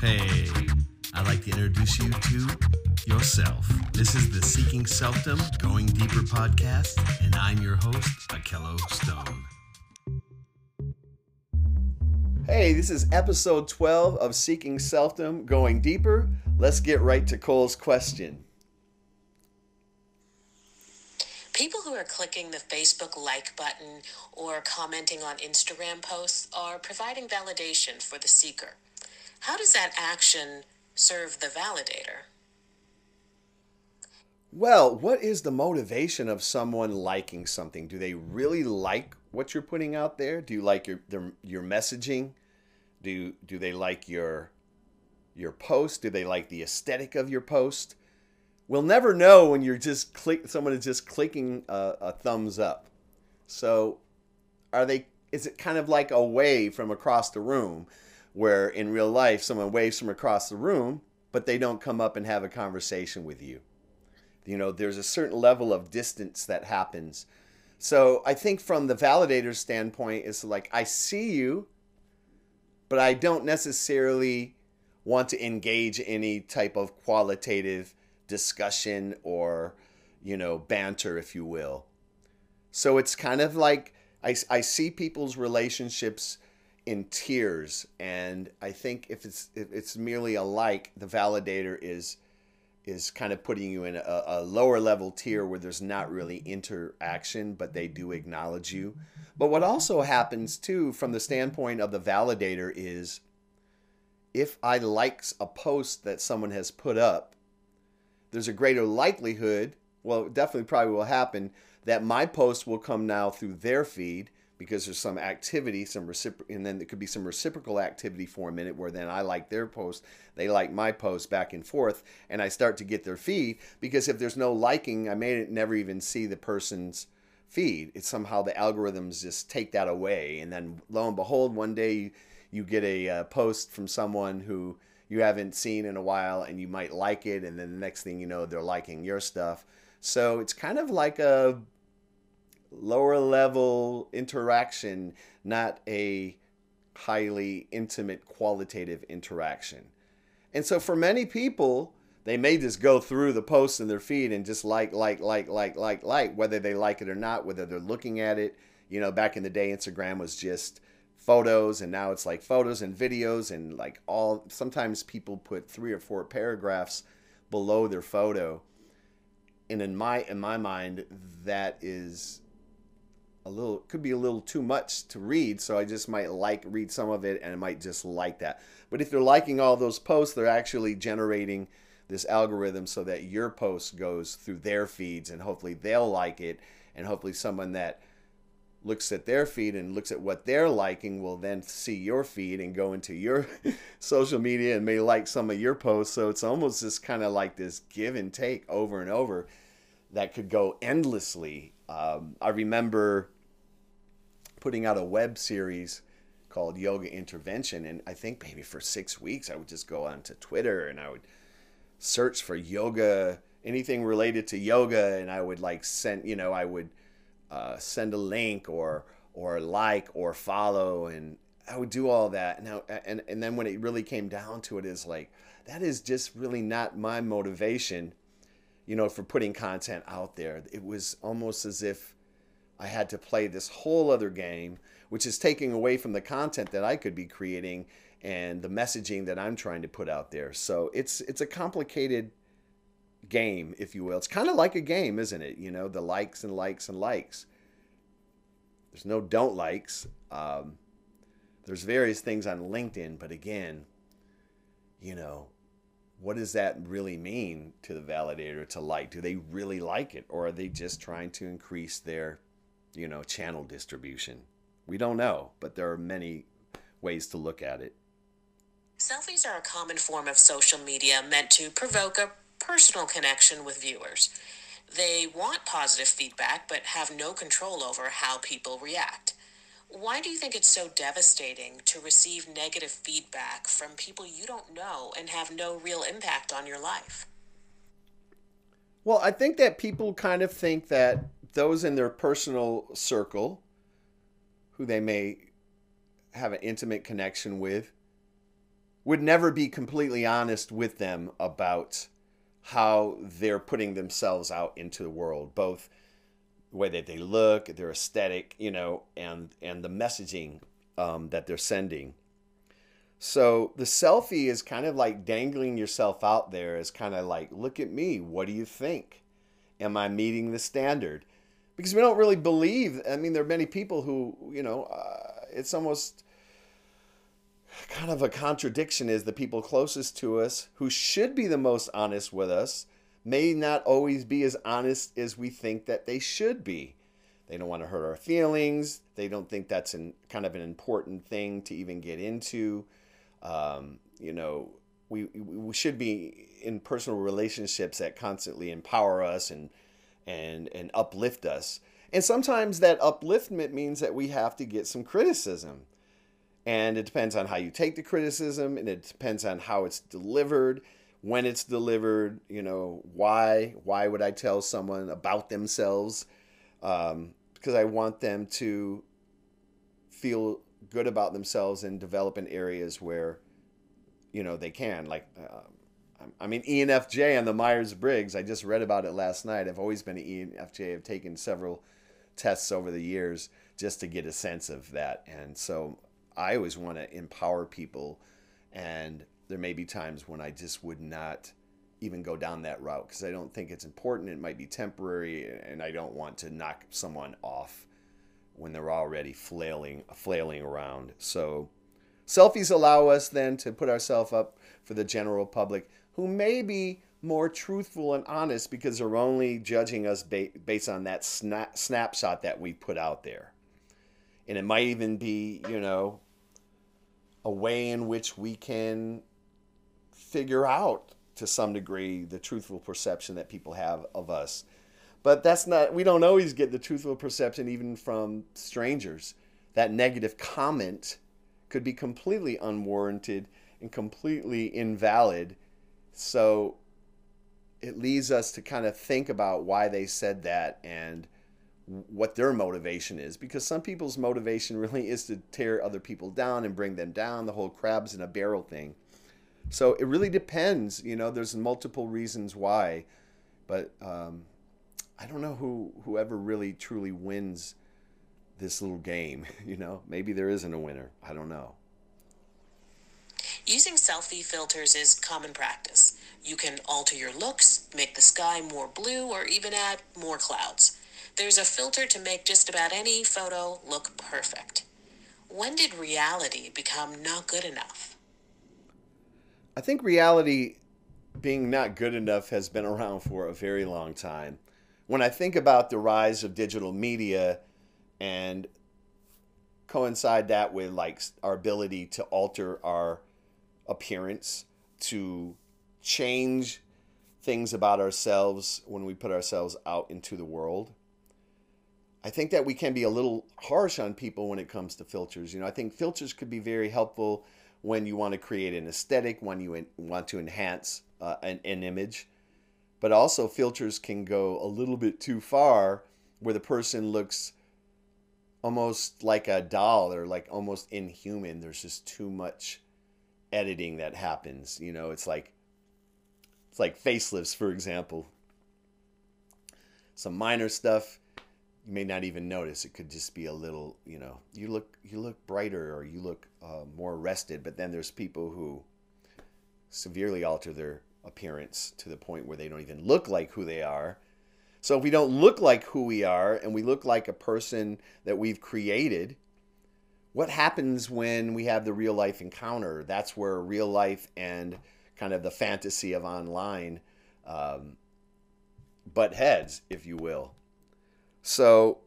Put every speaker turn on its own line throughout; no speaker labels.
Hey, I'd like to introduce you to yourself. This is the Seeking Selfdom Going Deeper podcast, and I'm your host, Akello Stone.
Hey, this is episode 12 of Seeking Selfdom Going Deeper. Let's get right to Cole's question.
People who are clicking the Facebook like button or commenting on Instagram posts are providing validation for the seeker. How does that action serve the validator?
Well, what is the motivation of someone liking something? Do they really like what you're putting out there? Do you like your their, your messaging? Do do they like your your post? Do they like the aesthetic of your post? We'll never know when you're just click someone is just clicking a, a thumbs up. So, are they? Is it kind of like a wave from across the room? Where in real life someone waves from across the room, but they don't come up and have a conversation with you. You know, there's a certain level of distance that happens. So I think from the validator's standpoint, it's like I see you, but I don't necessarily want to engage any type of qualitative discussion or, you know, banter, if you will. So it's kind of like I, I see people's relationships in tiers and i think if it's if it's merely a like the validator is is kind of putting you in a, a, lower level tier where there's not really interaction but they do acknowledge you. But what also happens too from the standpoint of the validator is if i likes a post that someone has put up there's a greater likelihood well definitely probably will happen that my post will come now through their feed because there's some activity, some reciprocal, and then there could be some reciprocal activity for a minute where then I like their post, they like my post back and forth, and I start to get their feed because if there's no liking, I may never even see the person's feed. It's somehow the algorithms just take that away, and then lo and behold, one day you get a uh, post from someone who you haven't seen in a while, and you might like it, and then the next thing you know, they're liking your stuff. So it's kind of like a lower level interaction, not a highly intimate qualitative interaction. And so for many people, they may just go through the posts in their feed and just like, like, like, like, like, like, whether they like it or not, whether they're looking at it. You know, back in the day, Instagram was just photos, and now it's like photos and videos, and like all. Sometimes people put three or four paragraphs below their photo, and in my in my mind, that is a little could be a little too much to read so i just might like read some of it and i might just like that. But if they're liking all those posts they're actually generating this algorithm so that your post goes through their feeds and hopefully they'll like it. And hopefully someone that looks at their feed and looks at what they're liking will then see your feed and go into your social media and may like some of your posts. So it's almost just kind of like this give and take over and over that could go endlessly. Um, i remember putting out a web series called Yoga Intervention. And I think maybe for six weeks, I would just go onto Twitter and I would search for yoga, anything related to yoga. And I would like send, you know, I would uh, send a link or, or like or follow. And I would do all that. Now, and, and then when it really came down to it is like, that is just really not my motivation, you know, for putting content out there. It was almost as if, I had to play this whole other game, which is taking away from the content that I could be creating and the messaging that I'm trying to put out there. So it's it's a complicated game, if you will. It's kind of like a game, isn't it? You know, the likes and likes and likes. There's no don't likes. Um, there's various things on LinkedIn, but again, you know, what does that really mean to the validator to like? Do they really like it, or are they just trying to increase their you know, channel distribution. We don't know, but there are many ways to look at it.
Selfies are a common form of social media meant to provoke a personal connection with viewers. They want positive feedback but have no control over how people react. Why do you think it's so devastating to receive negative feedback from people you don't know and have no real impact on your life?
Well, I think that people kind of think that those in their personal circle who they may have an intimate connection with would never be completely honest with them about how they're putting themselves out into the world, both the way that they look, their aesthetic, you know, and and the messaging um, that they're sending. So the selfie is kind of like dangling yourself out there as kind of like, look at me. What do you think? Am I meeting the standard? Because we don't really believe. I mean, there are many people who, you know, uh, it's almost kind of a contradiction is the people closest to us who should be the most honest with us may not always be as honest as we think that they should be. They don't want to hurt our feelings. They don't think that's an, kind of an important thing to even get into. Um, you know, we, we should be in personal relationships that constantly empower us and, and, and uplift us. And sometimes that upliftment means that we have to get some criticism and it depends on how you take the criticism and it depends on how it's delivered when it's delivered you know why why would i tell someone about themselves um, because i want them to feel good about themselves and develop in areas where you know they can like uh, i mean enfj on the myers-briggs i just read about it last night. I've always been an enfj i've taken several tests over the years just to get a sense of that. And so I always want to empower people, and there may be times when I just would not even go down that route because I don't think it's important. It might be temporary, and I don't want to knock someone off when they're already flailing flailing around. So selfies allow us then to put ourselves up for the general public who may be more truthful and honest because they're only judging us ba- based on that sna- snapshot that we put out there. And it might even be, you know, a way in which we can figure out to some degree the truthful perception that people have of us. But that's not, we don't always get the truthful perception even from strangers. That negative comment could be completely unwarranted and completely invalid. So it leads us to kind of think about why they said that and what their motivation is because some people's motivation really is to tear other people down and bring them down the whole crabs in a barrel thing. So it really depends you know there's multiple reasons why but um, i don't know who whoever really truly wins this little game you know? Maybe there isn't a winner i don't know
Using selfie filters is common practice. You can alter your looks, make the sky more blue, or even add more clouds. There's a filter to make just about any photo look perfect. When did reality become not good enough?
I think reality being not good enough has been around for a very long time. When I think about the rise of digital media and coincide that with like our ability to alter our appearance, to change things about ourselves when we put ourselves out into the world. I think that we can be a little harsh on people when it comes to filters. You know, I think filters could be very helpful when you want to create an aesthetic, when you want to enhance uh, an, an image. But also, filters can go a little bit too far where the person looks almost like a doll or like almost inhuman. There's just too much editing that happens. You know, it's like it's like facelifts, for example. Some minor stuff you may not even notice. It could just be a little, you know, you look you look brighter or you look uh, more rested. But then there's people who severely alter their appearance to the point where they don't even look like who they are. So if we don't look like who we are and we look like a person that we've created, what happens when we have the real life encounter? That's where real life and kind of the fantasy of online um, butt heads, if you will. So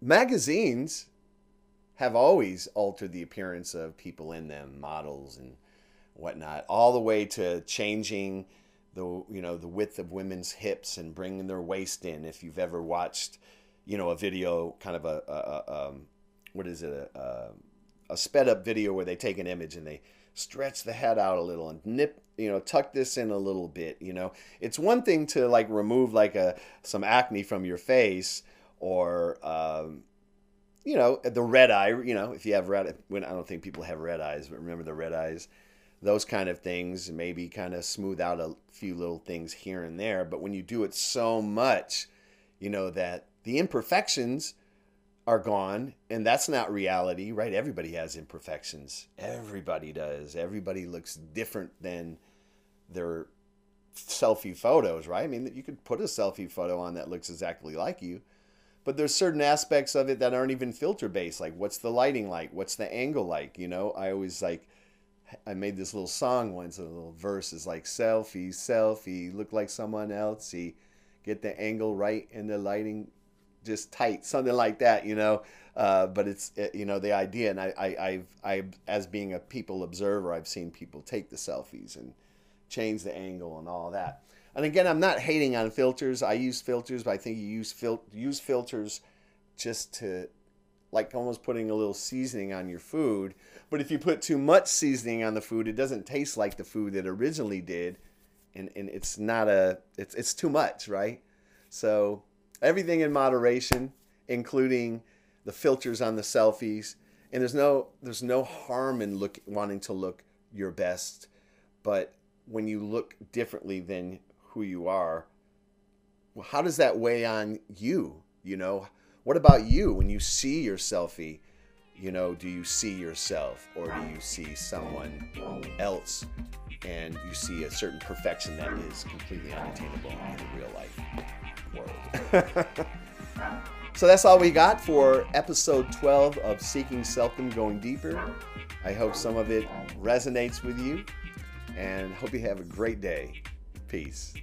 magazines have always altered the appearance of people in them, models and whatnot, all the way to changing the you know the width of women's hips and bringing their waist in. If you've ever watched, you know, a video, kind of a, a, a um, what is it, a, a sped up video where they take an image and they stretch the head out a little and nip you know tuck this in a little bit you know it's one thing to like remove like a some acne from your face or um, you know the red eye you know if you have red when i don't think people have red eyes but remember the red eyes those kind of things, maybe kind of smooth out a few little things here and there. But when you do it so much, you know that the imperfections are gone and that's not reality right? Everybody has imperfections. Everybody does. Everybody looks different than their selfie photos right? I mean you could put a selfie photo on that looks exactly like you but there's certain aspects of it that aren't even filter based like what's the lighting like? What's the angle like? You know i always like i made this little song once a little verse is like selfie selfie look like someone else see get the angle right and the lighting just tight, something like that, you know. Uh, but it's it, you know the idea, and I, I I've I as being a people observer, I've seen people take the selfies and change the angle and all that. And again, I'm not hating on filters. I use filters, but I think you use fil- use filters just to like almost putting a little seasoning on your food. But if you put too much seasoning on the food, it doesn't taste like the food that originally did, and and it's not a it's it's too much, right? So everything in moderation, including the filters on the selfies. And there's no there's no harm in look wanting to look your best, but when you look differently than who you are, well, how does that weigh on you? You know, what about you when you see your selfie? You know, do you see yourself or do you see someone else and you see a certain perfection that is completely unattainable in real life? so that's all we got for episode 12 of Seeking Selfdom Going Deeper. I hope some of it resonates with you and hope you have a great day. Peace.